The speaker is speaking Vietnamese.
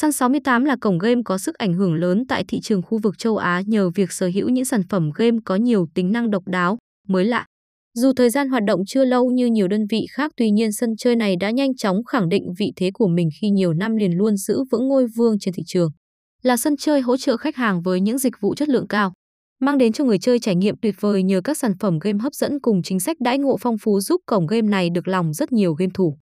Sun 68 là cổng game có sức ảnh hưởng lớn tại thị trường khu vực châu Á nhờ việc sở hữu những sản phẩm game có nhiều tính năng độc đáo, mới lạ. Dù thời gian hoạt động chưa lâu như nhiều đơn vị khác tuy nhiên sân chơi này đã nhanh chóng khẳng định vị thế của mình khi nhiều năm liền luôn giữ vững ngôi vương trên thị trường. Là sân chơi hỗ trợ khách hàng với những dịch vụ chất lượng cao, mang đến cho người chơi trải nghiệm tuyệt vời nhờ các sản phẩm game hấp dẫn cùng chính sách đãi ngộ phong phú giúp cổng game này được lòng rất nhiều game thủ.